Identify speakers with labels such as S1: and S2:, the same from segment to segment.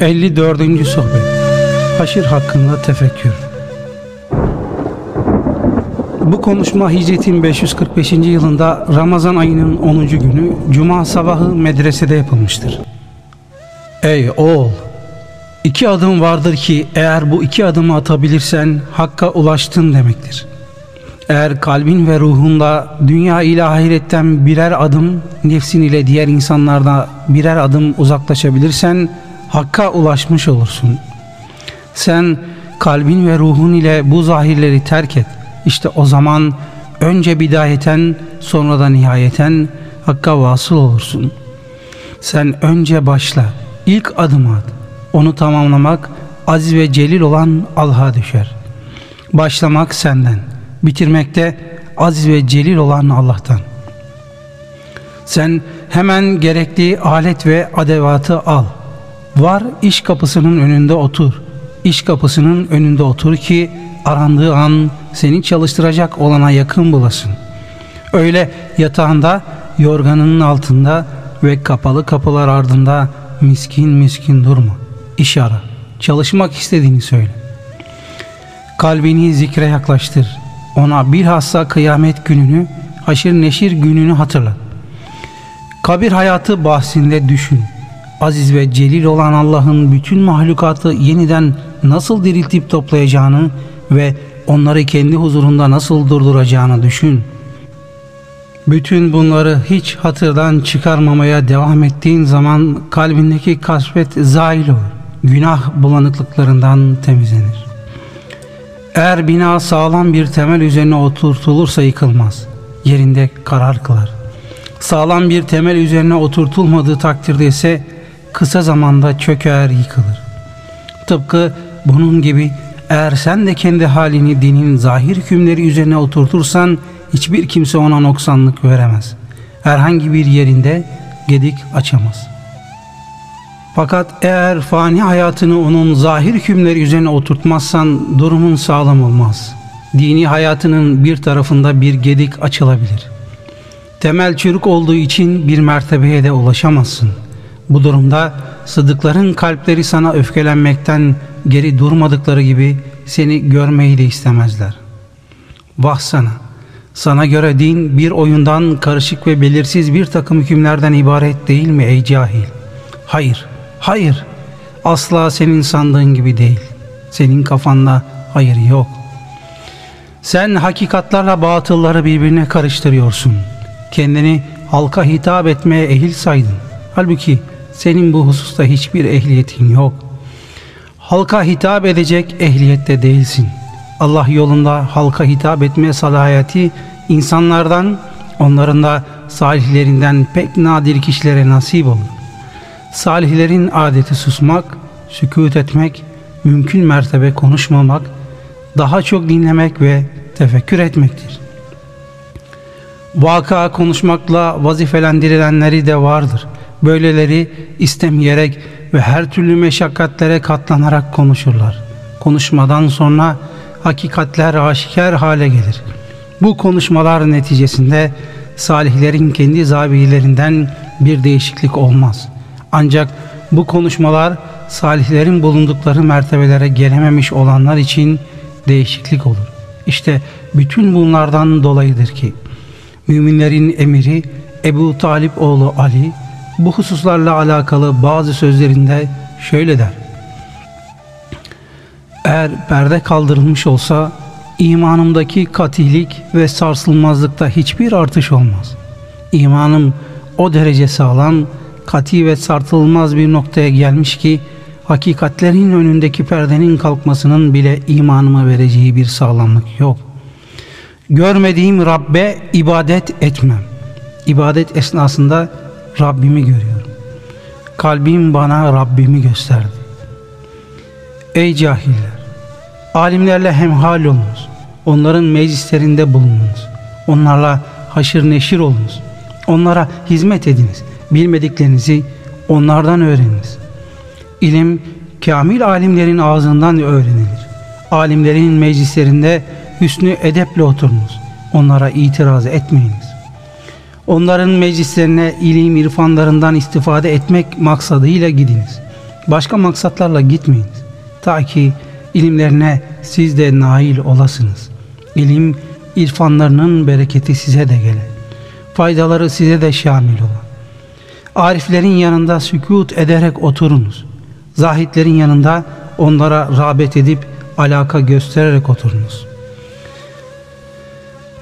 S1: 54. Sohbet Haşir hakkında tefekkür Bu konuşma hicretin 545. yılında Ramazan ayının 10. günü Cuma sabahı medresede yapılmıştır. Ey oğul! İki adım vardır ki eğer bu iki adımı atabilirsen Hakk'a ulaştın demektir. Eğer kalbin ve ruhunda dünya ile ahiretten birer adım, nefsin ile diğer insanlarda birer adım uzaklaşabilirsen Hakk'a ulaşmış olursun. Sen kalbin ve ruhun ile bu zahirleri terk et. İşte o zaman önce bidayeten sonra da nihayeten Hakk'a vasıl olursun. Sen önce başla, ilk adım at. Onu tamamlamak aziz ve celil olan Allah'a düşer. Başlamak senden, bitirmekte aziz ve celil olan Allah'tan. Sen hemen gerekli alet ve adevatı al. Var iş kapısının önünde otur. İş kapısının önünde otur ki arandığı an seni çalıştıracak olana yakın bulasın. Öyle yatağında, yorganının altında ve kapalı kapılar ardında miskin miskin durma. İş ara. Çalışmak istediğini söyle. Kalbini zikre yaklaştır. Ona bilhassa kıyamet gününü, haşir neşir gününü hatırlat. Kabir hayatı bahsinde düşün aziz ve celil olan Allah'ın bütün mahlukatı yeniden nasıl diriltip toplayacağını ve onları kendi huzurunda nasıl durduracağını düşün. Bütün bunları hiç hatırdan çıkarmamaya devam ettiğin zaman kalbindeki kasvet zail olur. Günah bulanıklıklarından temizlenir. Eğer bina sağlam bir temel üzerine oturtulursa yıkılmaz. Yerinde karar kılar. Sağlam bir temel üzerine oturtulmadığı takdirde ise kısa zamanda çöker yıkılır. Tıpkı bunun gibi eğer sen de kendi halini dinin zahir hükümleri üzerine oturtursan hiçbir kimse ona noksanlık veremez. Herhangi bir yerinde gedik açamaz. Fakat eğer fani hayatını onun zahir hükümleri üzerine oturtmazsan durumun sağlam olmaz. Dini hayatının bir tarafında bir gedik açılabilir. Temel çürük olduğu için bir mertebeye de ulaşamazsın.'' Bu durumda sıdıkların kalpleri sana öfkelenmekten geri durmadıkları gibi seni görmeyi de istemezler. Vah sana! Sana göre din bir oyundan karışık ve belirsiz bir takım hükümlerden ibaret değil mi ey cahil? Hayır, hayır. Asla senin sandığın gibi değil. Senin kafanda hayır yok. Sen hakikatlarla batılları birbirine karıştırıyorsun. Kendini halka hitap etmeye ehil saydın. Halbuki senin bu hususta hiçbir ehliyetin yok. Halka hitap edecek ehliyette değilsin. Allah yolunda halka hitap etme salahiyeti insanlardan, onların da salihlerinden pek nadir kişilere nasip olur. Salihlerin adeti susmak, sükut etmek, mümkün mertebe konuşmamak, daha çok dinlemek ve tefekkür etmektir. Vaka konuşmakla vazifelendirilenleri de vardır.'' Böyleleri istemeyerek ve her türlü meşakkatlere katlanarak konuşurlar. Konuşmadan sonra hakikatler aşikar hale gelir. Bu konuşmalar neticesinde salihlerin kendi zavilerinden bir değişiklik olmaz. Ancak bu konuşmalar salihlerin bulundukları mertebelere gelememiş olanlar için değişiklik olur. İşte bütün bunlardan dolayıdır ki müminlerin emiri Ebu Talip oğlu Ali bu hususlarla alakalı bazı sözlerinde şöyle der. Eğer perde kaldırılmış olsa imanımdaki katilik ve sarsılmazlıkta hiçbir artış olmaz. İmanım o derece sağlam, kati ve sartılmaz bir noktaya gelmiş ki hakikatlerin önündeki perdenin kalkmasının bile imanıma vereceği bir sağlamlık yok. Görmediğim Rabbe ibadet etmem. İbadet esnasında Rabbimi görüyorum. Kalbim bana Rabbimi gösterdi. Ey cahiller! Alimlerle hemhal olunuz. Onların meclislerinde bulununuz. Onlarla haşır neşir olunuz. Onlara hizmet ediniz. Bilmediklerinizi onlardan öğreniniz. İlim, kamil alimlerin ağzından öğrenilir. Alimlerin meclislerinde hüsnü edeple oturunuz. Onlara itiraz etmeyiniz. Onların meclislerine ilim irfanlarından istifade etmek maksadıyla gidiniz. Başka maksatlarla gitmeyin. Ta ki ilimlerine siz de nail olasınız. İlim, irfanlarının bereketi size de gele. Faydaları size de şamil ola. Ariflerin yanında sükut ederek oturunuz. Zahitlerin yanında onlara rağbet edip alaka göstererek oturunuz.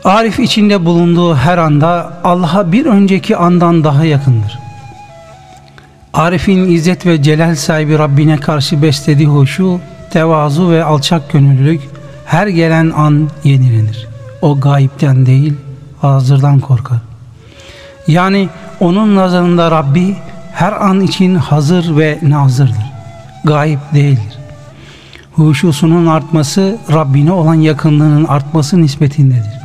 S1: Arif içinde bulunduğu her anda Allah'a bir önceki andan daha yakındır. Arif'in izzet ve celal sahibi Rabbine karşı beslediği hoşu, tevazu ve alçak gönüllülük her gelen an yenilenir. O gayipten değil, hazırdan korkar. Yani onun nazarında Rabbi her an için hazır ve nazırdır. Gayip değildir. Huşusunun artması Rabbine olan yakınlığının artması nispetindedir.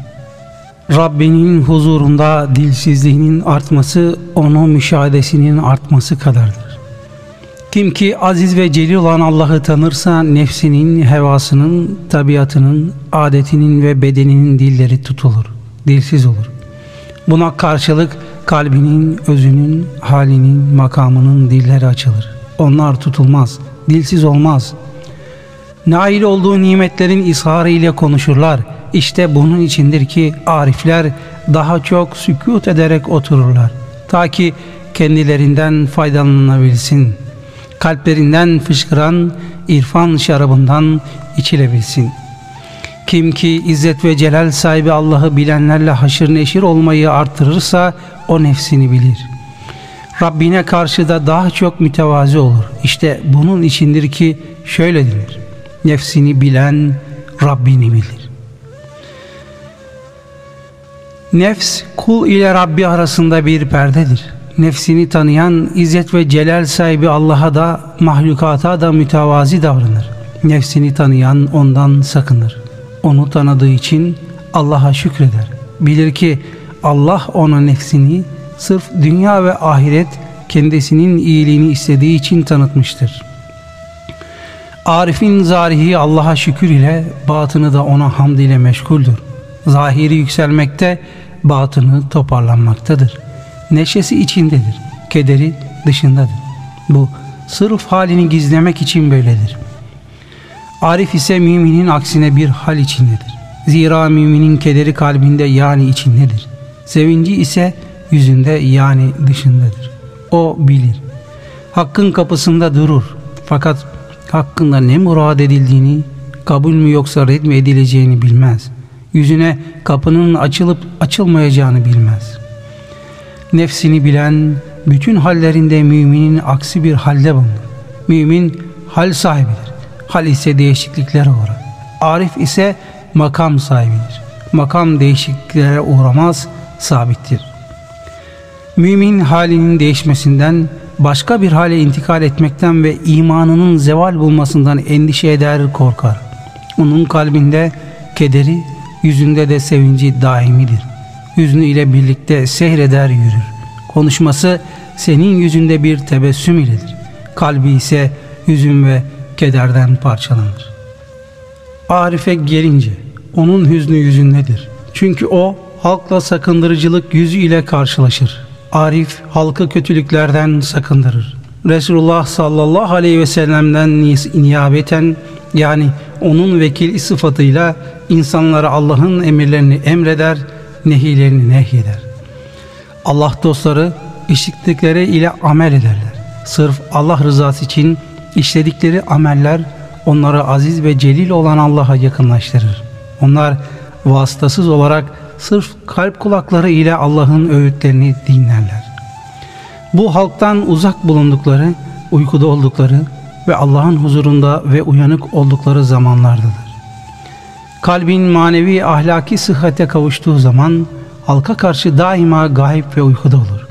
S1: Rabbinin huzurunda dilsizliğinin artması onun müşahedesinin artması kadardır. Kim ki aziz ve celil olan Allah'ı tanırsa nefsinin, hevasının, tabiatının, adetinin ve bedeninin dilleri tutulur, dilsiz olur. Buna karşılık kalbinin, özünün, halinin, makamının dilleri açılır. Onlar tutulmaz, dilsiz olmaz. Nail olduğu nimetlerin isharı ile konuşurlar. İşte bunun içindir ki arifler daha çok sükut ederek otururlar. Ta ki kendilerinden faydalanabilsin. Kalplerinden fışkıran irfan şarabından içilebilsin. Kim ki izzet ve celal sahibi Allah'ı bilenlerle haşır neşir olmayı artırırsa o nefsini bilir. Rabbine karşı da daha çok mütevazi olur. İşte bunun içindir ki şöyle denir. Nefsini bilen Rabbini bilir. Nefs kul ile Rabbi arasında bir perdedir. Nefsini tanıyan izzet ve celal sahibi Allah'a da mahlukata da mütevazi davranır. Nefsini tanıyan ondan sakınır. Onu tanıdığı için Allah'a şükreder. Bilir ki Allah ona nefsini sırf dünya ve ahiret kendisinin iyiliğini istediği için tanıtmıştır. Arif'in zarihi Allah'a şükür ile batını da ona hamd ile meşguldür. Zahiri yükselmekte, batını toparlanmaktadır. Neşesi içindedir, kederi dışındadır. Bu sırf halini gizlemek için böyledir. Arif ise müminin aksine bir hal içindedir. Zira müminin kederi kalbinde yani içindedir. Sevinci ise yüzünde yani dışındadır. O bilir. Hakkın kapısında durur. Fakat hakkında ne murad edildiğini, kabul mü yoksa red mi edileceğini bilmez. Yüzüne kapının açılıp açılmayacağını bilmez. Nefsini bilen bütün hallerinde müminin aksi bir halde bulunur. Mümin hal sahibidir. Hal ise değişikliklere uğrar. Arif ise makam sahibidir. Makam değişikliklere uğramaz, sabittir. Mümin halinin değişmesinden, başka bir hale intikal etmekten ve imanının zeval bulmasından endişe eder, korkar. Onun kalbinde kederi, yüzünde de sevinci daimidir. Hüznü ile birlikte seyreder yürür. Konuşması senin yüzünde bir tebessüm iledir. Kalbi ise hüzün ve kederden parçalanır. Arif'e gelince onun hüznü yüzündedir. Çünkü o halkla sakındırıcılık yüzü ile karşılaşır. Arif halkı kötülüklerden sakındırır. Resulullah sallallahu aleyhi ve sellem'den niyabeten yani onun vekil sıfatıyla insanlara Allah'ın emirlerini emreder, nehilerini nehyeder. Allah dostları işittikleri ile amel ederler. Sırf Allah rızası için işledikleri ameller onları aziz ve celil olan Allah'a yakınlaştırır. Onlar vasıtasız olarak sırf kalp kulakları ile Allah'ın öğütlerini dinlerler. Bu halktan uzak bulundukları, uykuda oldukları ve Allah'ın huzurunda ve uyanık oldukları zamanlardadır. Kalbin manevi ahlaki sıhhate kavuştuğu zaman halka karşı daima gayip ve uykuda olur.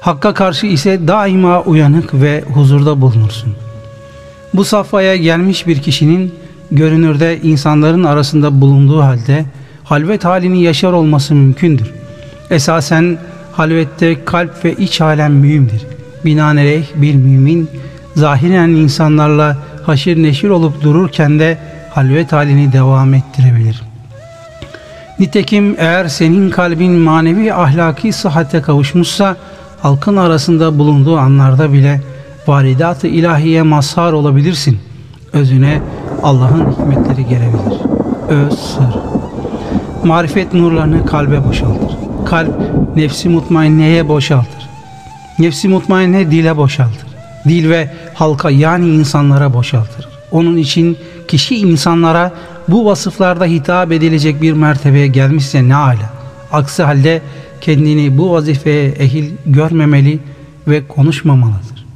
S1: Hakka karşı ise daima uyanık ve huzurda bulunursun. Bu safhaya gelmiş bir kişinin görünürde insanların arasında bulunduğu halde halvet halini yaşar olması mümkündür. Esasen halvette kalp ve iç alem mühimdir. Binaenaleyh bir mümin zahiren insanlarla haşir neşir olup dururken de halvet halini devam ettirebilir. Nitekim eğer senin kalbin manevi ahlaki sıhhate kavuşmuşsa halkın arasında bulunduğu anlarda bile varidat-ı ilahiye mazhar olabilirsin. Özüne Allah'ın hikmetleri gelebilir. Öz sır. Marifet nurlarını kalbe boşaltır. Kalp nefsi mutmainneye boşaltır. Nefsi mutmainne dile boşaltır. Dil ve halka yani insanlara boşaltır. Onun için kişi insanlara bu vasıflarda hitap edilecek bir mertebeye gelmişse ne ala. Aksi halde kendini bu vazifeye ehil görmemeli ve konuşmamalıdır.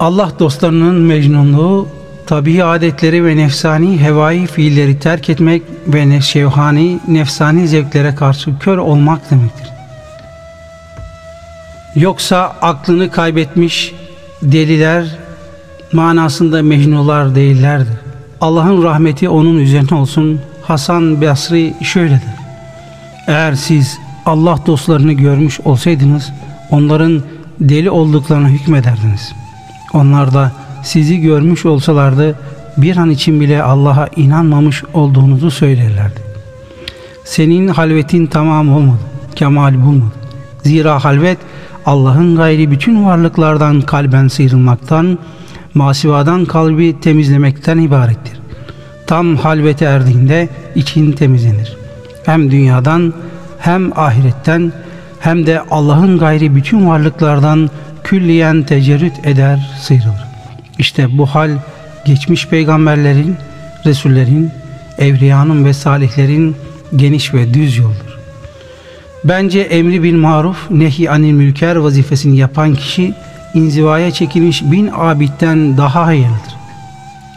S1: Allah dostlarının mecnunluğu tabii adetleri ve nefsani hevai fiilleri terk etmek ve nefşevhani, nefsani zevklere karşı kör olmak demektir. Yoksa aklını kaybetmiş deliler manasında mecnular değillerdir. Allah'ın rahmeti onun üzerine olsun. Hasan Basri şöyledir. Eğer siz Allah dostlarını görmüş olsaydınız onların deli olduklarına hükmederdiniz. Onlar da sizi görmüş olsalardı bir an için bile Allah'a inanmamış olduğunuzu söylerlerdi. Senin halvetin tamam olmadı, kemal bulmadı. Zira halvet Allah'ın gayri bütün varlıklardan kalben sıyrılmaktan, masivadan kalbi temizlemekten ibarettir. Tam halvete erdiğinde için temizlenir. Hem dünyadan hem ahiretten hem de Allah'ın gayri bütün varlıklardan külliyen tecerrüt eder, sıyrılır. İşte bu hal geçmiş peygamberlerin, resullerin, evliyanın ve salihlerin geniş ve düz yoldur. Bence emri bil maruf, nehi anil mülker vazifesini yapan kişi inzivaya çekilmiş bin abitten daha hayırlıdır.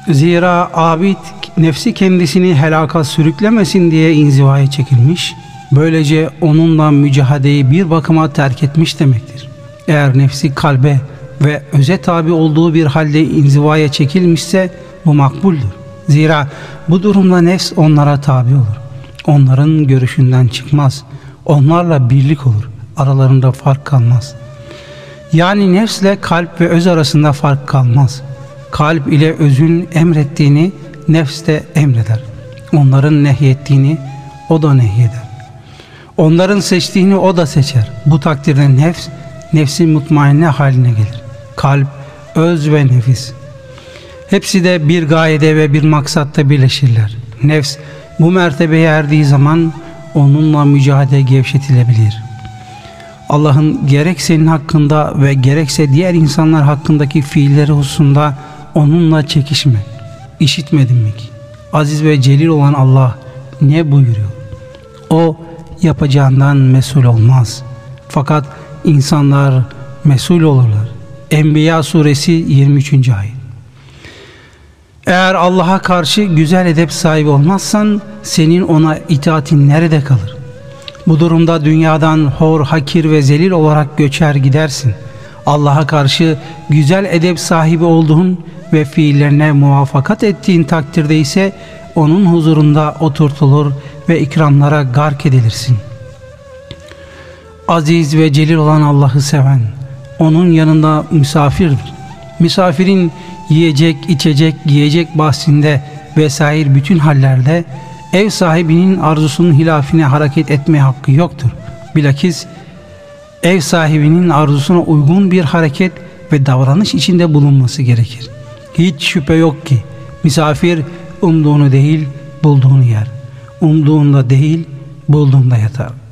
S1: Zira abid nefsi kendisini helaka sürüklemesin diye inzivaya çekilmiş, böylece onunla mücahadeyi bir bakıma terk etmiş demektir. Eğer nefsi kalbe ve öze tabi olduğu bir halde inzivaya çekilmişse bu makbuldür. Zira bu durumda nefs onlara tabi olur. Onların görüşünden çıkmaz. Onlarla birlik olur. Aralarında fark kalmaz. Yani nefsle kalp ve öz arasında fark kalmaz. Kalp ile özün emrettiğini nefs de emreder. Onların nehyettiğini o da nehyeder. Onların seçtiğini o da seçer. Bu takdirde nefs, nefsin mutmainne haline gelir. Kalp, öz ve nefis. Hepsi de bir gayede ve bir maksatta birleşirler. Nefs bu mertebeye erdiği zaman onunla mücadele gevşetilebilir. Allah'ın gerek senin hakkında ve gerekse diğer insanlar hakkındaki fiilleri hususunda onunla çekişme. İşitmedin mi ki? Aziz ve celil olan Allah ne buyuruyor? O yapacağından mesul olmaz. Fakat insanlar mesul olurlar. Enbiya suresi 23. ayet. Eğer Allah'a karşı güzel edep sahibi olmazsan senin ona itaatin nerede kalır? Bu durumda dünyadan hor, hakir ve zelil olarak göçer gidersin. Allah'a karşı güzel edep sahibi olduğun ve fiillerine muvaffakat ettiğin takdirde ise onun huzurunda oturtulur ve ikramlara gark edilirsin. Aziz ve celil olan Allah'ı seven, onun yanında misafirdir. Misafirin yiyecek, içecek, giyecek bahsinde vesaire bütün hallerde ev sahibinin arzusunun hilafine hareket etme hakkı yoktur. Bilakis ev sahibinin arzusuna uygun bir hareket ve davranış içinde bulunması gerekir. Hiç şüphe yok ki misafir umduğunu değil bulduğunu yer. Umduğunda değil bulduğunda yatar.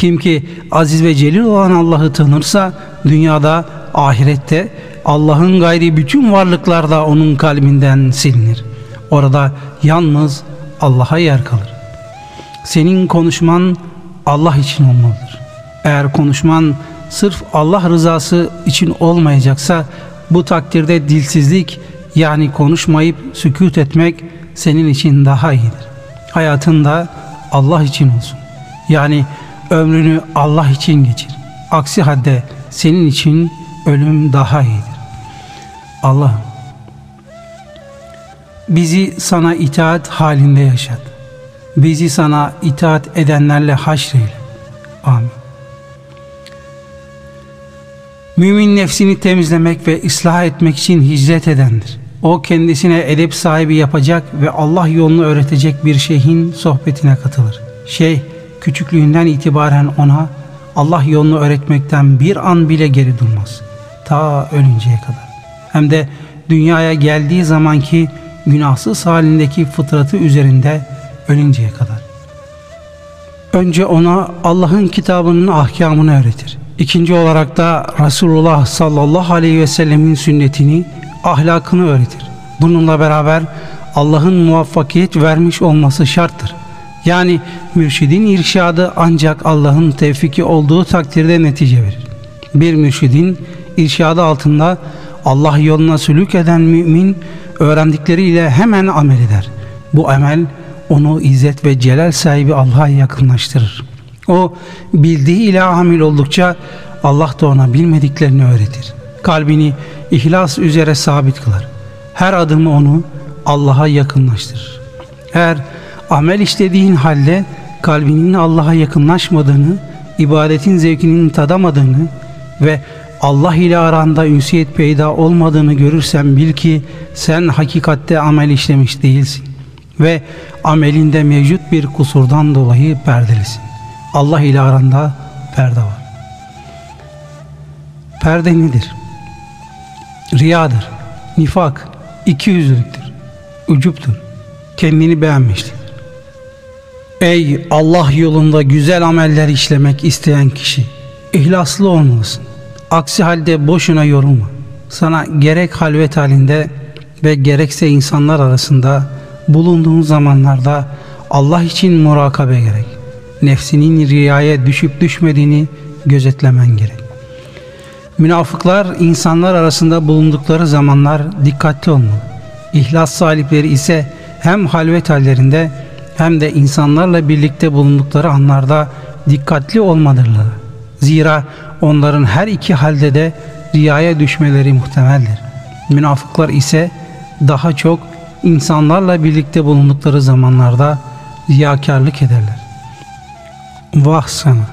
S1: Kim ki aziz ve celil olan Allah'ı tanırsa dünyada ahirette Allah'ın gayri bütün varlıklarda onun kalbinden silinir. Orada yalnız Allah'a yer kalır. Senin konuşman Allah için olmalıdır. Eğer konuşman sırf Allah rızası için olmayacaksa bu takdirde dilsizlik yani konuşmayıp sükut etmek senin için daha iyidir. Hayatında Allah için olsun. Yani ömrünü Allah için geçir. Aksi halde senin için ölüm daha iyidir. Allah'ım bizi sana itaat halinde yaşat. Bizi sana itaat edenlerle haşreyle. Amin. Mümin nefsini temizlemek ve ıslah etmek için hicret edendir. O kendisine edep sahibi yapacak ve Allah yolunu öğretecek bir şeyhin sohbetine katılır. Şeyh küçüklüğünden itibaren ona Allah yolunu öğretmekten bir an bile geri durmaz. Ta ölünceye kadar. Hem de dünyaya geldiği zamanki günahsız halindeki fıtratı üzerinde ölünceye kadar. Önce ona Allah'ın kitabının ahkamını öğretir. İkinci olarak da Resulullah sallallahu aleyhi ve sellemin sünnetini, ahlakını öğretir. Bununla beraber Allah'ın muvaffakiyet vermiş olması şarttır. Yani mürşidin irşadı ancak Allah'ın tevfiki olduğu takdirde netice verir. Bir mürşidin irşadı altında Allah yoluna sülük eden mümin öğrendikleriyle hemen amel eder. Bu amel onu izzet ve celal sahibi Allah'a yakınlaştırır. O bildiği ile amil oldukça Allah da ona bilmediklerini öğretir. Kalbini ihlas üzere sabit kılar. Her adımı onu Allah'a yakınlaştırır. Eğer amel işlediğin halde kalbinin Allah'a yakınlaşmadığını, ibadetin zevkinin tadamadığını ve Allah ile aranda ünsiyet peyda olmadığını görürsen bil ki sen hakikatte amel işlemiş değilsin ve amelinde mevcut bir kusurdan dolayı perdelisin. Allah ile aranda perde var. Perde nedir? Riyadır, nifak, iki yüzlülüktür, ucuptur, kendini beğenmiştir. Ey Allah yolunda güzel ameller işlemek isteyen kişi, ihlaslı olmalısın. Aksi halde boşuna yorulma. Sana gerek halvet halinde ve gerekse insanlar arasında bulunduğun zamanlarda Allah için murakabe gerek. Nefsinin riyaya düşüp düşmediğini gözetlemen gerek. Münafıklar insanlar arasında bulundukları zamanlar dikkatli olmalı. İhlas sahipleri ise hem halvet hallerinde hem de insanlarla birlikte bulundukları anlarda dikkatli olmadırlar. Zira onların her iki halde de riyaya düşmeleri muhtemeldir. Münafıklar ise daha çok insanlarla birlikte bulundukları zamanlarda riyakarlık ederler. Vah sana!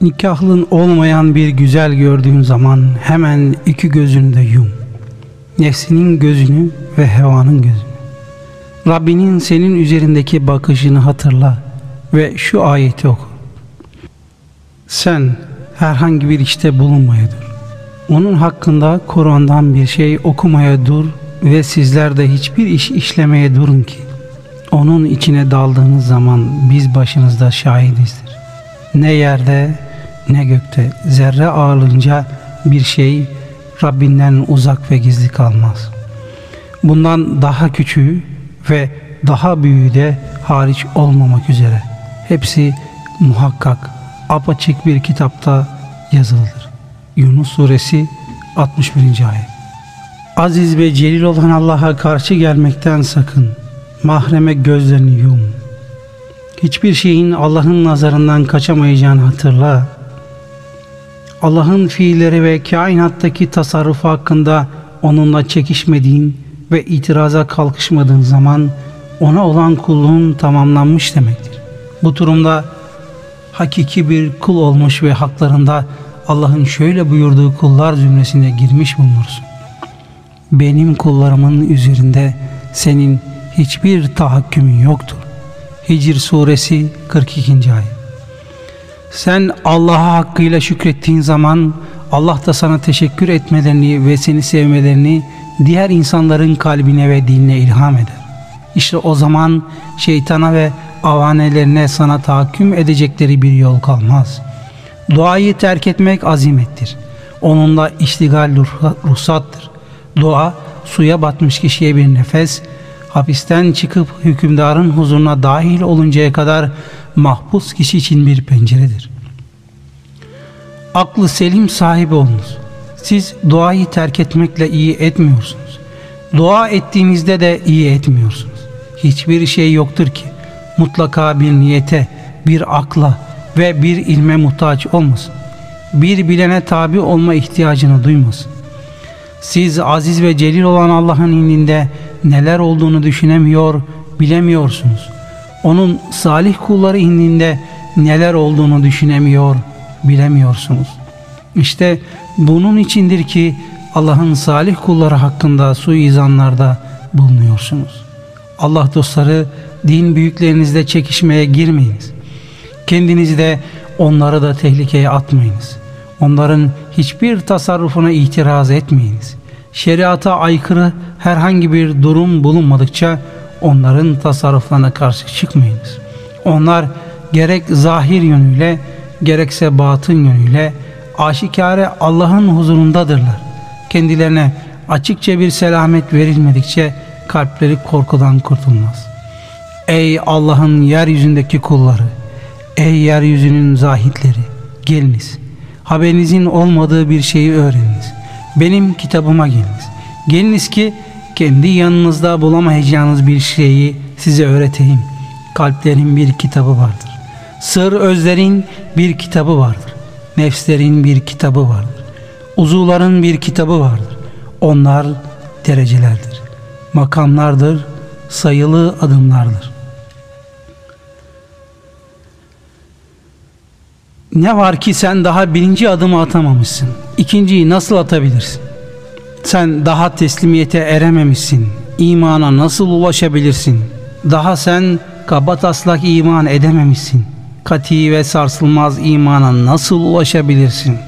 S1: Nikahlın olmayan bir güzel gördüğün zaman hemen iki gözünü de yum. Nefsinin gözünü ve hevanın gözünü. Rabbinin senin üzerindeki bakışını hatırla ve şu ayeti oku. Sen herhangi bir işte bulunmaya dur. Onun hakkında Kur'an'dan bir şey okumaya dur ve sizler de hiçbir iş işlemeye durun ki onun içine daldığınız zaman biz başınızda şahidizdir. Ne yerde ne gökte zerre ağırlığınca bir şey Rabbinden uzak ve gizli kalmaz. Bundan daha küçüğü ve daha büyüğü de hariç olmamak üzere. Hepsi muhakkak apaçık bir kitapta yazılıdır. Yunus suresi 61. ayet. Aziz ve celil olan Allah'a karşı gelmekten sakın. Mahreme gözlerini yum. Hiçbir şeyin Allah'ın nazarından kaçamayacağını hatırla. Allah'ın fiilleri ve kainattaki tasarrufu hakkında onunla çekişmediğin ve itiraza kalkışmadığın zaman ona olan kulluğun tamamlanmış demektir. Bu durumda hakiki bir kul olmuş ve haklarında Allah'ın şöyle buyurduğu kullar cümlesine girmiş bulunursun. Benim kullarımın üzerinde senin hiçbir tahakkümün yoktur. Hicr suresi 42. ayet. Sen Allah'a hakkıyla şükrettiğin zaman Allah da sana teşekkür etmelerini ve seni sevmelerini diğer insanların kalbine ve diline ilham eder. İşte o zaman şeytana ve avanelerine sana tahakküm edecekleri bir yol kalmaz. Duayı terk etmek azimettir. Onunla iştigal ruhsattır. Dua suya batmış kişiye bir nefes, hapisten çıkıp hükümdarın huzuruna dahil oluncaya kadar mahpus kişi için bir penceredir. Aklı selim sahibi olunuz. Siz duayı terk etmekle iyi etmiyorsunuz. Dua ettiğinizde de iyi etmiyorsunuz. Hiçbir şey yoktur ki mutlaka bir niyete, bir akla ve bir ilme muhtaç olmasın. Bir bilene tabi olma ihtiyacını duymasın. Siz aziz ve celil olan Allah'ın indinde neler olduğunu düşünemiyor, bilemiyorsunuz. Onun salih kulları indinde neler olduğunu düşünemiyor, bilemiyorsunuz. İşte bunun içindir ki Allah'ın salih kulları hakkında suizanlarda bulunuyorsunuz. Allah dostları din büyüklerinizle çekişmeye girmeyiniz. Kendinizi de onları da tehlikeye atmayınız. Onların hiçbir tasarrufuna itiraz etmeyiniz. Şeriata aykırı herhangi bir durum bulunmadıkça onların tasarruflarına karşı çıkmayınız. Onlar gerek zahir yönüyle gerekse batın yönüyle aşikare Allah'ın huzurundadırlar. Kendilerine açıkça bir selamet verilmedikçe kalpleri korkudan kurtulmaz. Ey Allah'ın yeryüzündeki kulları, ey yeryüzünün zahitleri, geliniz. Haberinizin olmadığı bir şeyi öğreniniz. Benim kitabıma geliniz. Geliniz ki kendi yanınızda bulamayacağınız bir şeyi size öğreteyim. Kalplerin bir kitabı vardır. Sır özlerin bir kitabı vardır. Nefslerin bir kitabı vardır. Uzuvların bir kitabı vardır. Onlar derecelerdir. Makamlardır, sayılı adımlardır. Ne var ki sen daha birinci adımı atamamışsın. İkinciyi nasıl atabilirsin? Sen daha teslimiyete erememişsin. İmana nasıl ulaşabilirsin? Daha sen kaba taslak iman edememişsin. Kati ve sarsılmaz imana nasıl ulaşabilirsin?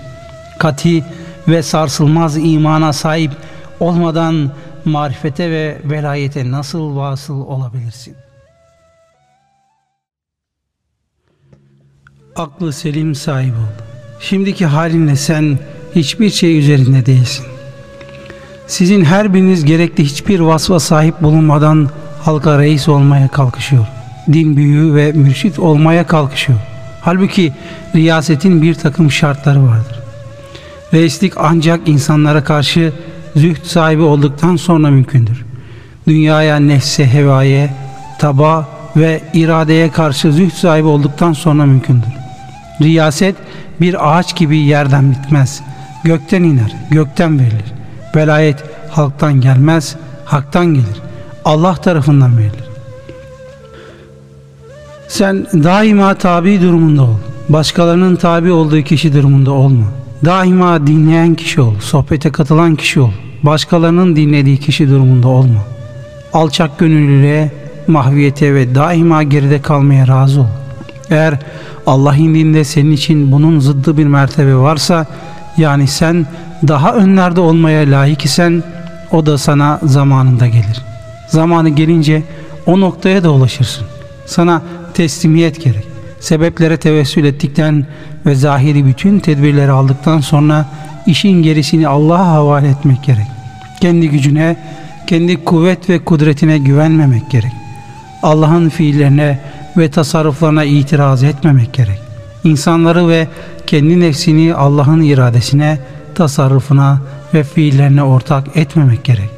S1: Kati ve sarsılmaz imana sahip olmadan marifete ve velayete nasıl vasıl olabilirsin? Aklı selim sahibi ol. Şimdiki halinle sen hiçbir şey üzerinde değilsin. Sizin her biriniz gerekli hiçbir vasfa sahip bulunmadan halka reis olmaya kalkışıyor. Din büyüğü ve mürşit olmaya kalkışıyor. Halbuki riyasetin bir takım şartları vardır. Reislik ancak insanlara karşı zühd sahibi olduktan sonra mümkündür. Dünyaya, nefse, hevaya, taba ve iradeye karşı zühd sahibi olduktan sonra mümkündür. Riyaset bir ağaç gibi yerden bitmez. Gökten iner, gökten verilir. Velayet halktan gelmez, haktan gelir. Allah tarafından verilir. Sen daima tabi durumunda ol. Başkalarının tabi olduğu kişi durumunda olma. Daima dinleyen kişi ol, sohbete katılan kişi ol. Başkalarının dinlediği kişi durumunda olma. Alçak gönüllülüğe, mahviyete ve daima geride kalmaya razı ol. Eğer Allah indinde senin için bunun zıddı bir mertebe varsa yani sen daha önlerde olmaya layık isen o da sana zamanında gelir. Zamanı gelince o noktaya da ulaşırsın. Sana teslimiyet gerek. Sebeplere tevessül ettikten ve zahiri bütün tedbirleri aldıktan sonra işin gerisini Allah'a havale etmek gerek. Kendi gücüne, kendi kuvvet ve kudretine güvenmemek gerek. Allah'ın fiillerine ve tasarruflarına itiraz etmemek gerek. İnsanları ve kendi nefsini Allah'ın iradesine, tasarrufuna ve fiillerine ortak etmemek gerek.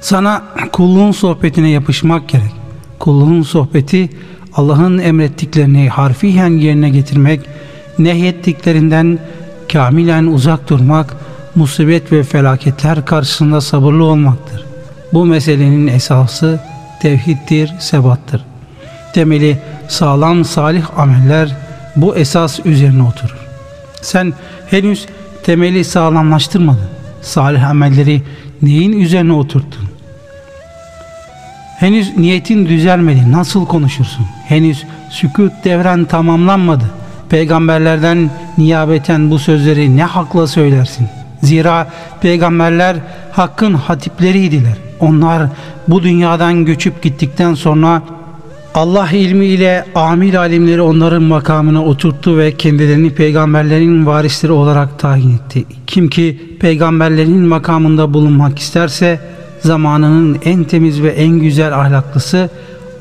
S1: Sana kulluğun sohbetine yapışmak gerek. Kulluğun sohbeti Allah'ın emrettiklerini harfiyen yerine getirmek, nehyettiklerinden kamilen uzak durmak, musibet ve felaketler karşısında sabırlı olmaktır. Bu meselenin esası tevhiddir, sebattır. Temeli sağlam salih ameller bu esas üzerine oturur. Sen henüz temeli sağlamlaştırmadın. Salih amelleri neyin üzerine oturttun? Henüz niyetin düzelmedi. Nasıl konuşursun? Henüz sükut devren tamamlanmadı. Peygamberlerden niyabeten bu sözleri ne hakla söylersin? Zira peygamberler hakkın hatipleriydiler. Onlar bu dünyadan göçüp gittikten sonra Allah ilmiyle amil alimleri onların makamına oturttu ve kendilerini peygamberlerin varisleri olarak tayin etti. Kim ki peygamberlerin makamında bulunmak isterse zamanının en temiz ve en güzel ahlaklısı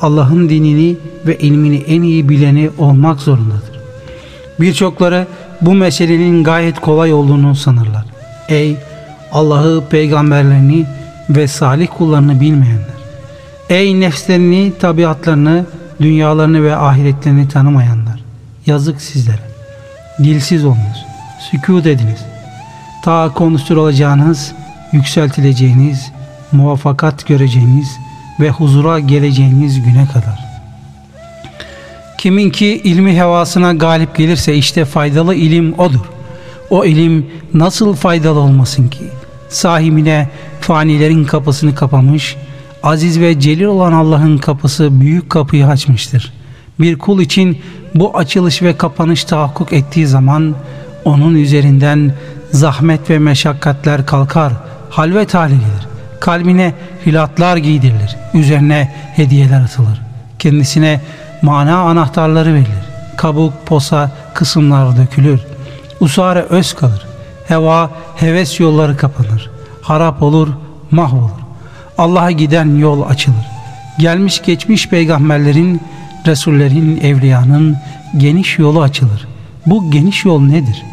S1: Allah'ın dinini ve ilmini en iyi bileni olmak zorundadır. Birçokları bu meselenin gayet kolay olduğunu sanırlar. Ey Allah'ı, peygamberlerini ve salih kullarını bilmeyenler! Ey nefslerini, tabiatlarını, dünyalarını ve ahiretlerini tanımayanlar! Yazık sizlere! Dilsiz olunuz, sükut ediniz. Ta konuşturulacağınız, yükseltileceğiniz, muvaffakat göreceğiniz ve huzura geleceğiniz güne kadar. Kimin ki ilmi hevasına galip gelirse işte faydalı ilim odur. O ilim nasıl faydalı olmasın ki? Sahibine fanilerin kapısını kapamış, aziz ve celil olan Allah'ın kapısı büyük kapıyı açmıştır. Bir kul için bu açılış ve kapanış tahakkuk ettiği zaman onun üzerinden zahmet ve meşakkatler kalkar, halvet hale gelir. Kalbine hilatlar giydirilir, üzerine hediyeler atılır. Kendisine mana anahtarları verilir. Kabuk, posa, kısımlar dökülür. Usare öz kalır. Heva, heves yolları kapanır. Harap olur, mahvolur. Allah'a giden yol açılır. Gelmiş geçmiş peygamberlerin, Resullerin, evliyanın geniş yolu açılır. Bu geniş yol nedir?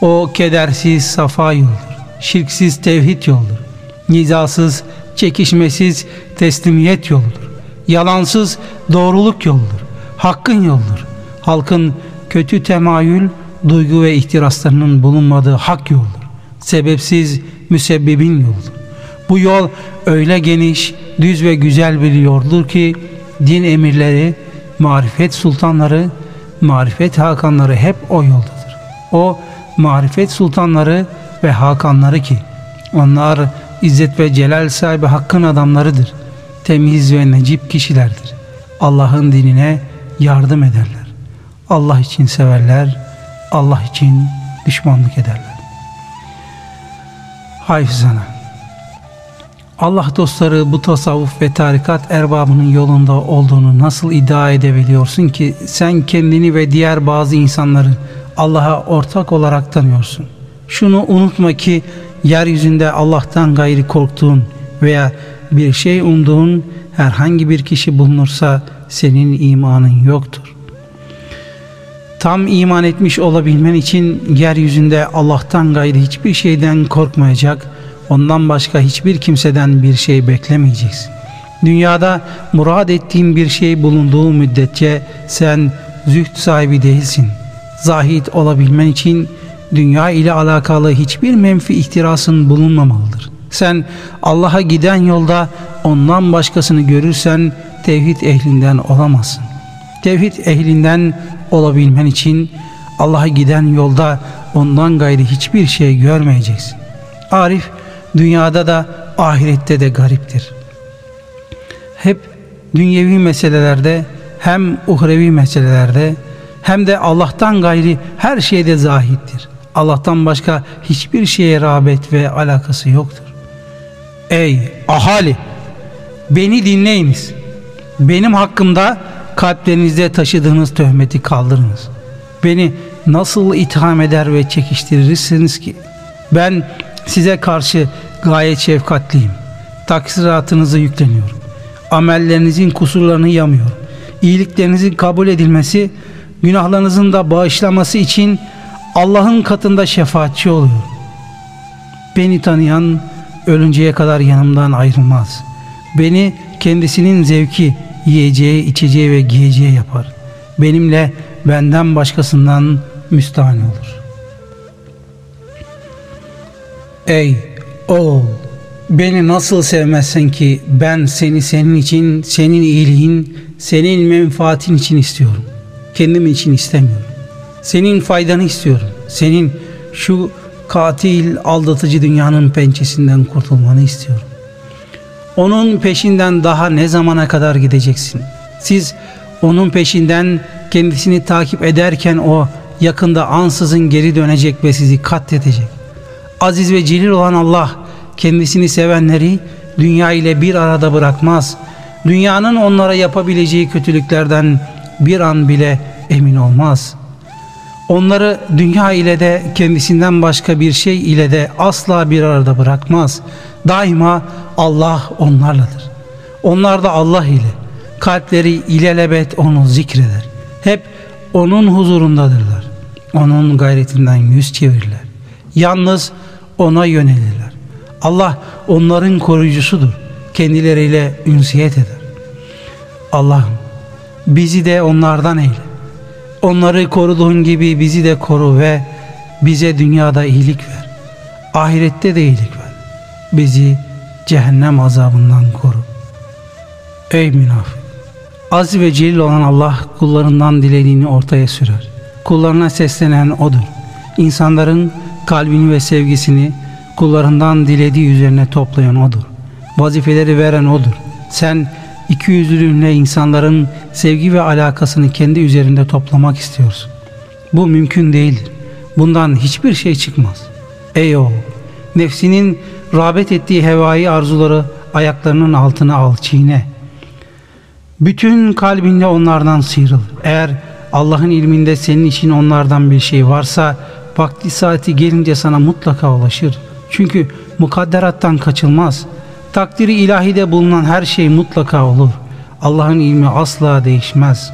S1: O kedersiz safa yoldur. Şirksiz tevhid yoldur. Nizasız, çekişmesiz teslimiyet yoludur. Yalansız doğruluk yoludur. Hakkın yoldur. Halkın kötü temayül, duygu ve ihtiraslarının bulunmadığı hak yoldur. Sebepsiz müsebbibin yoludur. Bu yol öyle geniş, düz ve güzel bir yoldur ki din emirleri, marifet sultanları, marifet hakanları hep o yoldadır. O marifet sultanları ve hakanları ki onlar izzet ve celal sahibi hakkın adamlarıdır. Temiz ve necip kişilerdir. Allah'ın dinine yardım ederler. Allah için severler, Allah için düşmanlık ederler. Hafızana. Allah dostları bu tasavvuf ve tarikat erbabının yolunda olduğunu nasıl iddia edebiliyorsun ki sen kendini ve diğer bazı insanları Allah'a ortak olarak tanıyorsun. Şunu unutma ki yeryüzünde Allah'tan gayri korktuğun veya bir şey umduğun herhangi bir kişi bulunursa senin imanın yoktur. Tam iman etmiş olabilmen için yeryüzünde Allah'tan gayri hiçbir şeyden korkmayacak, ondan başka hiçbir kimseden bir şey beklemeyeceksin. Dünyada murad ettiğin bir şey bulunduğu müddetçe sen züht sahibi değilsin. Zahid olabilmen için dünya ile alakalı hiçbir menfi ihtirasın bulunmamalıdır. Sen Allah'a giden yolda ondan başkasını görürsen tevhid ehlinden olamazsın. Tevhid ehlinden olabilmen için Allah'a giden yolda ondan gayri hiçbir şey görmeyeceksin. Arif dünyada da ahirette de gariptir. Hep dünyevi meselelerde hem uhrevi meselelerde hem de Allah'tan gayri her şeyde zahittir. Allah'tan başka hiçbir şeye rağbet ve alakası yoktur. Ey ahali! Beni dinleyiniz. Benim hakkımda kalplerinizde taşıdığınız töhmeti kaldırınız. Beni nasıl itham eder ve çekiştirirsiniz ki? Ben size karşı gayet şefkatliyim. Taksiratınızı yükleniyorum. Amellerinizin kusurlarını yamıyorum. İyiliklerinizin kabul edilmesi, günahlarınızın da bağışlaması için Allah'ın katında şefaatçi oluyor. Beni tanıyan ölünceye kadar yanımdan ayrılmaz. Beni kendisinin zevki, yiyeceği, içeceği ve giyeceği yapar. Benimle benden başkasından müstahane olur. Ey oğul! Beni nasıl sevmezsen ki ben seni senin için, senin iyiliğin, senin menfaatin için istiyorum. Kendim için istemiyorum. Senin faydanı istiyorum. Senin şu katil, aldatıcı dünyanın pençesinden kurtulmanı istiyorum. Onun peşinden daha ne zamana kadar gideceksin? Siz onun peşinden kendisini takip ederken o yakında ansızın geri dönecek ve sizi katledecek. Aziz ve celil olan Allah kendisini sevenleri dünya ile bir arada bırakmaz. Dünyanın onlara yapabileceği kötülüklerden bir an bile emin olmaz. Onları dünya ile de kendisinden başka bir şey ile de asla bir arada bırakmaz. Daima Allah onlarladır. Onlar da Allah ile kalpleri ilelebet onu zikreder. Hep onun huzurundadırlar. Onun gayretinden yüz çevirirler. Yalnız ona yönelirler. Allah onların koruyucusudur. Kendileriyle ünsiyet eder. Allah'ım bizi de onlardan eyle. Onları koruduğun gibi bizi de koru ve bize dünyada iyilik ver. Ahirette de iyilik ver. Bizi cehennem azabından koru. Ey münafık! Az ve celil olan Allah kullarından dilediğini ortaya sürer. Kullarına seslenen O'dur. İnsanların kalbini ve sevgisini kullarından dilediği üzerine toplayan O'dur. Vazifeleri veren O'dur. Sen iki yüzlülüğünle insanların sevgi ve alakasını kendi üzerinde toplamak istiyorsun. Bu mümkün değildir. Bundan hiçbir şey çıkmaz. Ey oğul! Nefsinin rağbet ettiği hevai arzuları ayaklarının altına al, çiğne. Bütün kalbinde onlardan sıyrıl. Eğer Allah'ın ilminde senin için onlardan bir şey varsa vakti saati gelince sana mutlaka ulaşır. Çünkü mukadderattan kaçılmaz. Takdiri ilahide bulunan her şey mutlaka olur. Allah'ın ilmi asla değişmez.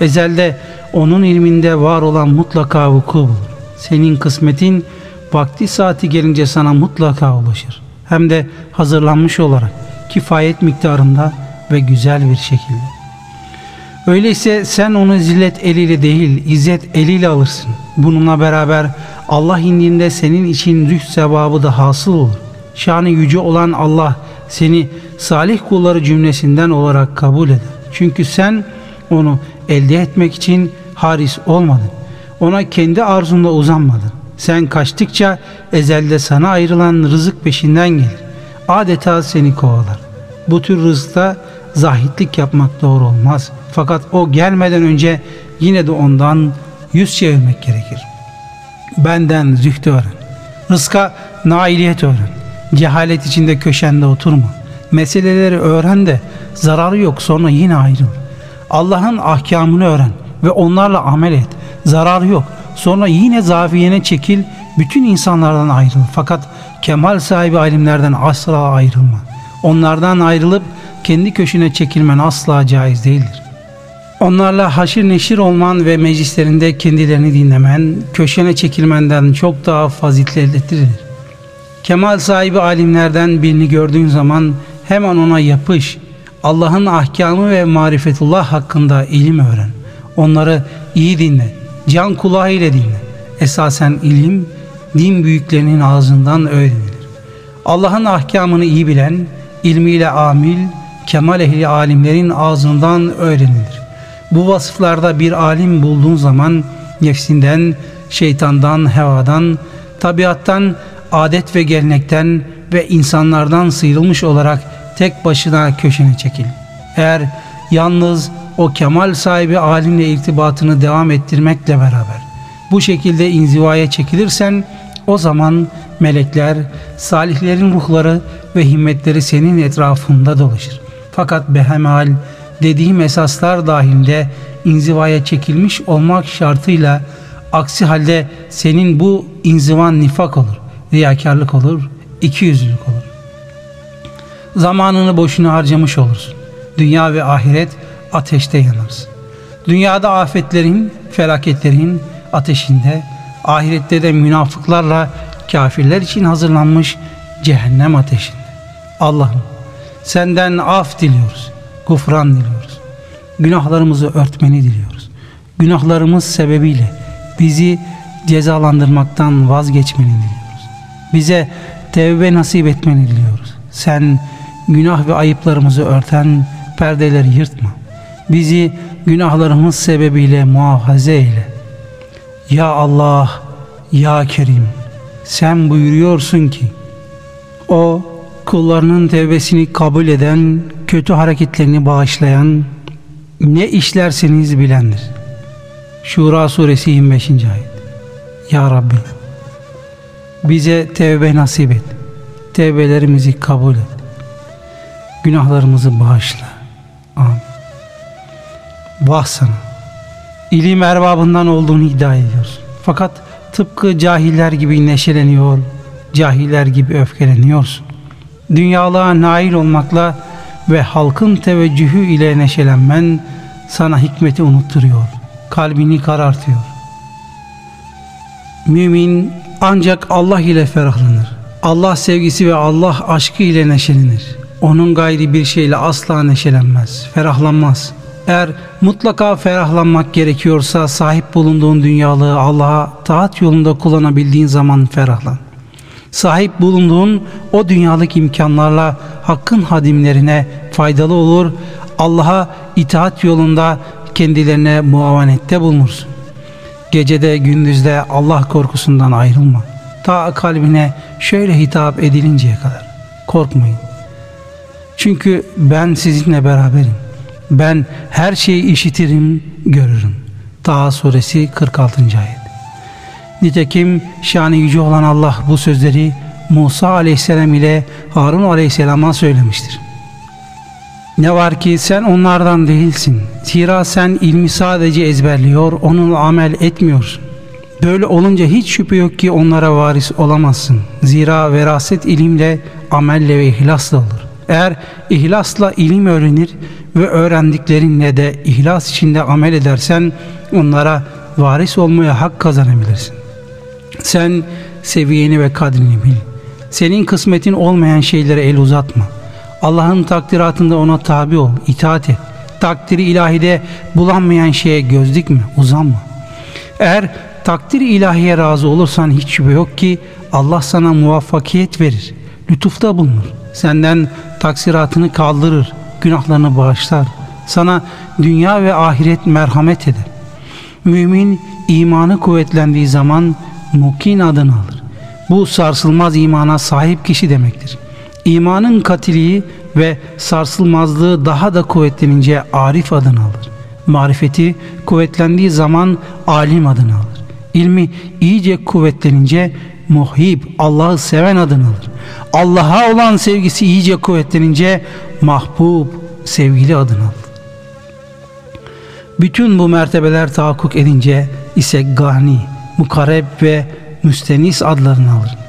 S1: Ezelde onun ilminde var olan mutlaka vuku bulur. Senin kısmetin vakti saati gelince sana mutlaka ulaşır. Hem de hazırlanmış olarak kifayet miktarında ve güzel bir şekilde. Öyleyse sen onu zillet eliyle değil izzet eliyle alırsın. Bununla beraber Allah indinde senin için züht sevabı da hasıl olur. Şanı yüce olan Allah seni salih kulları cümlesinden olarak kabul eder. Çünkü sen onu elde etmek için haris olmadın. Ona kendi arzunla uzanmadın. Sen kaçtıkça ezelde sana ayrılan rızık peşinden gelir. Adeta seni kovalar. Bu tür rızkta zahitlik yapmak doğru olmaz. Fakat o gelmeden önce yine de ondan yüz çevirmek gerekir. Benden zühdü öğren. Rızka nailiyet öğren. Cehalet içinde köşende oturma. Meseleleri öğren de zararı yok sonra yine ayrıl. Allah'ın ahkamını öğren ve onlarla amel et. Zararı yok. Sonra yine zaviyene çekil, bütün insanlardan ayrıl. Fakat kemal sahibi alimlerden asla ayrılma. Onlardan ayrılıp kendi köşüne çekilmen asla caiz değildir. Onlarla haşir neşir olman ve meclislerinde kendilerini dinlemen, köşene çekilmenden çok daha faziletlidir. Kemal sahibi alimlerden birini gördüğün zaman hemen ona yapış. Allah'ın ahkamı ve marifetullah hakkında ilim öğren. Onları iyi dinle, can kulağı ile dinle. Esasen ilim, din büyüklerinin ağzından öğrenilir. Allah'ın ahkamını iyi bilen, ilmiyle amil, kemal ehli alimlerin ağzından öğrenilir. Bu vasıflarda bir alim bulduğun zaman nefsinden, şeytandan, hevadan, tabiattan, adet ve gelenekten ve insanlardan sıyrılmış olarak tek başına köşene çekil. Eğer yalnız o kemal sahibi alimle irtibatını devam ettirmekle beraber bu şekilde inzivaya çekilirsen o zaman melekler, salihlerin ruhları ve himmetleri senin etrafında dolaşır. Fakat behemal dediğim esaslar dahilinde inzivaya çekilmiş olmak şartıyla aksi halde senin bu inzivan nifak olur, riyakarlık olur, ikiyüzlülük olur. Zamanını boşuna harcamış olursun. Dünya ve ahiret ateşte yanarsın. Dünyada afetlerin, felaketlerin ateşinde, ahirette de münafıklarla kafirler için hazırlanmış cehennem ateşinde. Allah'ım senden af diliyoruz, gufran diliyoruz. Günahlarımızı örtmeni diliyoruz. Günahlarımız sebebiyle bizi cezalandırmaktan vazgeçmeni diliyoruz. Bize tevbe nasip etmeni diliyoruz. Sen günah ve ayıplarımızı örten perdeleri yırtma. Bizi günahlarımız sebebiyle muhafaza eyle. Ya Allah, Ya Kerim, sen buyuruyorsun ki, o kullarının tevbesini kabul eden, kötü hareketlerini bağışlayan, ne işlerseniz bilendir. Şura suresi 25. ayet. Ya Rabbi, bize tevbe nasip et. Tevbelerimizi kabul et. Günahlarımızı bağışla. Amin. Vah sana. İlim erbabından olduğunu iddia ediyorsun. Fakat tıpkı cahiller gibi neşeleniyor, cahiller gibi öfkeleniyorsun. Dünyalığa nail olmakla ve halkın teveccühü ile neşelenmen sana hikmeti unutturuyor, kalbini karartıyor. Mümin ancak Allah ile ferahlanır. Allah sevgisi ve Allah aşkı ile neşelenir. Onun gayri bir şeyle asla neşelenmez, ferahlanmaz. Eğer mutlaka ferahlanmak gerekiyorsa sahip bulunduğun dünyalığı Allah'a taat yolunda kullanabildiğin zaman ferahlan. Sahip bulunduğun o dünyalık imkanlarla hakkın hadimlerine faydalı olur, Allah'a itaat yolunda kendilerine muavenette bulunursun. Gecede gündüzde Allah korkusundan ayrılma. Ta kalbine şöyle hitap edilinceye kadar. Korkmayın. Çünkü ben sizinle beraberim. Ben her şeyi işitirim, görürüm. Taha suresi 46. ayet. Nitekim şanı yüce olan Allah bu sözleri Musa aleyhisselam ile Harun aleyhisselama söylemiştir. Ne var ki sen onlardan değilsin. Zira sen ilmi sadece ezberliyor, onunla amel etmiyorsun. Böyle olunca hiç şüphe yok ki onlara varis olamazsın. Zira veraset ilimle, amelle ve ihlasla olur. Eğer ihlasla ilim öğrenir ve öğrendiklerinle de ihlas içinde amel edersen onlara varis olmaya hak kazanabilirsin. Sen seviyeni ve kadrini bil. Senin kısmetin olmayan şeylere el uzatma. Allah'ın takdiratında ona tabi ol, itaat et. Takdiri ilahide bulanmayan şeye göz dikme, uzanma. Eğer takdir ilahiye razı olursan hiç şüphe yok ki Allah sana muvaffakiyet verir. Lütufta bulunur. Senden taksiratını kaldırır, günahlarını bağışlar. Sana dünya ve ahiret merhamet eder. Mümin imanı kuvvetlendiği zaman mukin adını alır. Bu sarsılmaz imana sahip kişi demektir. İmanın katiliği ve sarsılmazlığı daha da kuvvetlenince arif adını alır. Marifeti kuvvetlendiği zaman alim adını alır. İlmi iyice kuvvetlenince muhib, Allah'ı seven adını alır. Allah'a olan sevgisi iyice kuvvetlenince mahbub, sevgili adını alır. Bütün bu mertebeler tahakkuk edince ise gani, mukareb ve müstenis adlarını alır.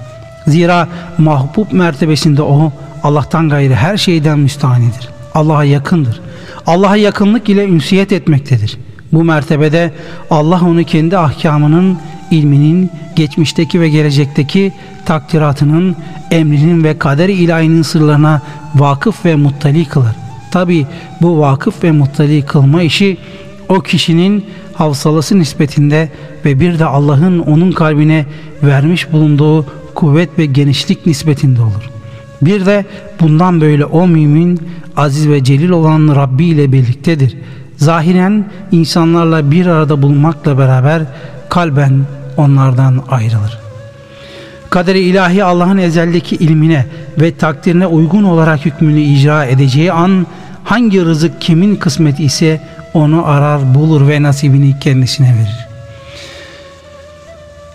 S1: Zira mahbub mertebesinde o Allah'tan gayrı her şeyden müstahanidir. Allah'a yakındır. Allah'a yakınlık ile ünsiyet etmektedir. Bu mertebede Allah onu kendi ahkamının, ilminin, geçmişteki ve gelecekteki takdiratının, emrinin ve kader ilahinin sırlarına vakıf ve muttali kılar. Tabi bu vakıf ve muttali kılma işi o kişinin havsalası nispetinde ve bir de Allah'ın onun kalbine vermiş bulunduğu kuvvet ve genişlik nispetinde olur. Bir de bundan böyle o mümin aziz ve celil olan Rabbi ile birliktedir. Zahiren insanlarla bir arada bulunmakla beraber kalben onlardan ayrılır. Kaderi ilahi Allah'ın ezeldeki ilmine ve takdirine uygun olarak hükmünü icra edeceği an hangi rızık kimin kısmeti ise onu arar bulur ve nasibini kendisine verir.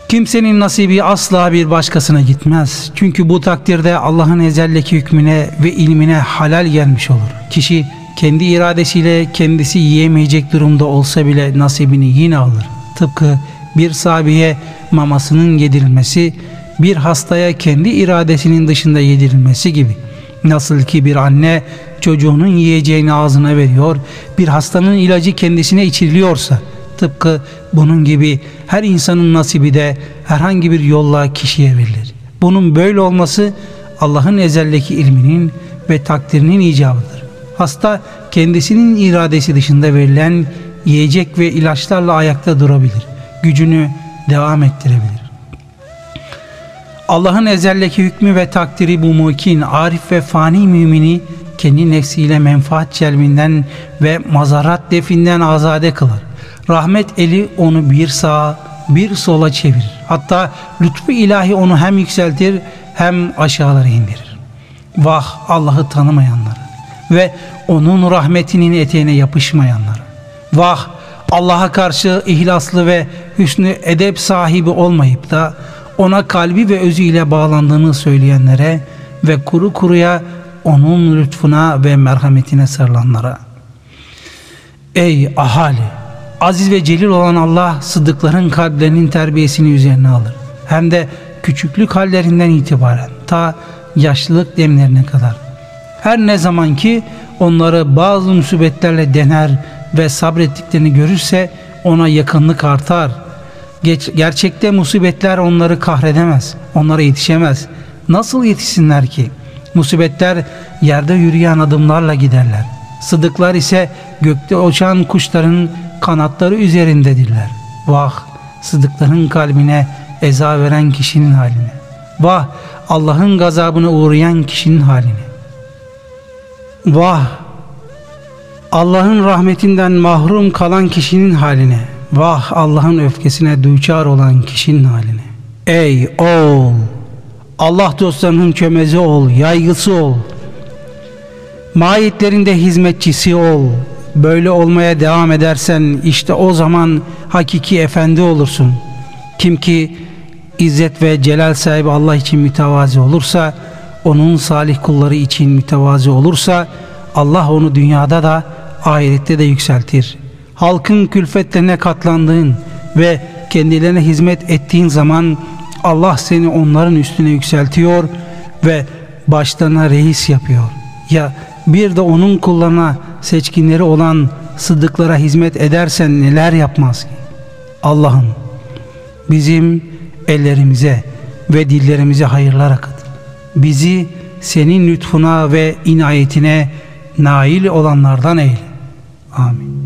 S1: Kimsenin nasibi asla bir başkasına gitmez. Çünkü bu takdirde Allah'ın ezeldeki hükmüne ve ilmine halal gelmiş olur. Kişi kendi iradesiyle kendisi yiyemeyecek durumda olsa bile nasibini yine alır. Tıpkı bir sabiye mamasının yedirilmesi, bir hastaya kendi iradesinin dışında yedirilmesi gibi. Nasıl ki bir anne çocuğunun yiyeceğini ağzına veriyor, bir hastanın ilacı kendisine içiriliyorsa, tıpkı bunun gibi her insanın nasibi de herhangi bir yolla kişiye verilir. Bunun böyle olması Allah'ın ezeldeki ilminin ve takdirinin icabıdır. Hasta kendisinin iradesi dışında verilen yiyecek ve ilaçlarla ayakta durabilir. Gücünü devam ettirebilir. Allah'ın ezeldeki hükmü ve takdiri bu mukin, arif ve fani mümini kendi nefsiyle menfaat celbinden ve mazarat definden azade kılar. Rahmet eli onu bir sağa bir sola çevirir. Hatta lütfu ilahi onu hem yükseltir hem aşağılara indirir. Vah Allah'ı tanımayanları ve onun rahmetinin eteğine yapışmayanları. Vah Allah'a karşı ihlaslı ve hüsnü edep sahibi olmayıp da ona kalbi ve özüyle bağlandığını söyleyenlere ve kuru kuruya onun lütfuna ve merhametine sarılanlara. Ey ahali! Aziz ve celil olan Allah sıddıkların kalplerinin terbiyesini üzerine alır. Hem de küçüklük hallerinden itibaren ta yaşlılık demlerine kadar. Her ne zaman ki onları bazı musibetlerle dener ve sabrettiklerini görürse ona yakınlık artar. Gerçekte musibetler onları kahredemez, onlara yetişemez. Nasıl yetişsinler ki? Musibetler yerde yürüyen adımlarla giderler. Sıdıklar ise gökte uçan kuşların kanatları üzerindedirler. Vah sıdıkların kalbine eza veren kişinin haline. Vah Allah'ın gazabına uğrayan kişinin haline. Vah Allah'ın rahmetinden mahrum kalan kişinin haline. Vah Allah'ın öfkesine duçar olan kişinin haline. Ey oğul! Allah dostlarının çömezi ol, yaygısı ol. Mahiyetlerinde hizmetçisi ol. Böyle olmaya devam edersen işte o zaman hakiki efendi olursun. Kim ki İzzet ve celal sahibi Allah için mütevazi olursa, onun salih kulları için mütevazi olursa, Allah onu dünyada da ahirette de yükseltir. Halkın külfetlerine katlandığın ve kendilerine hizmet ettiğin zaman Allah seni onların üstüne yükseltiyor ve başlarına reis yapıyor. Ya bir de onun kullarına seçkinleri olan sıddıklara hizmet edersen neler yapmaz ki? Allah'ım bizim ellerimize ve dillerimize hayırlar akıt. Bizi senin lütfuna ve inayetine nail olanlardan eyle. Amin.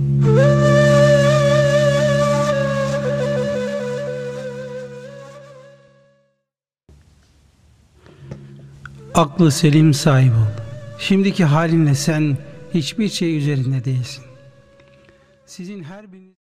S1: Aklı selim sahip ol. Şimdiki halinle sen hiçbir şey üzerinde değilsin. Sizin her biriniz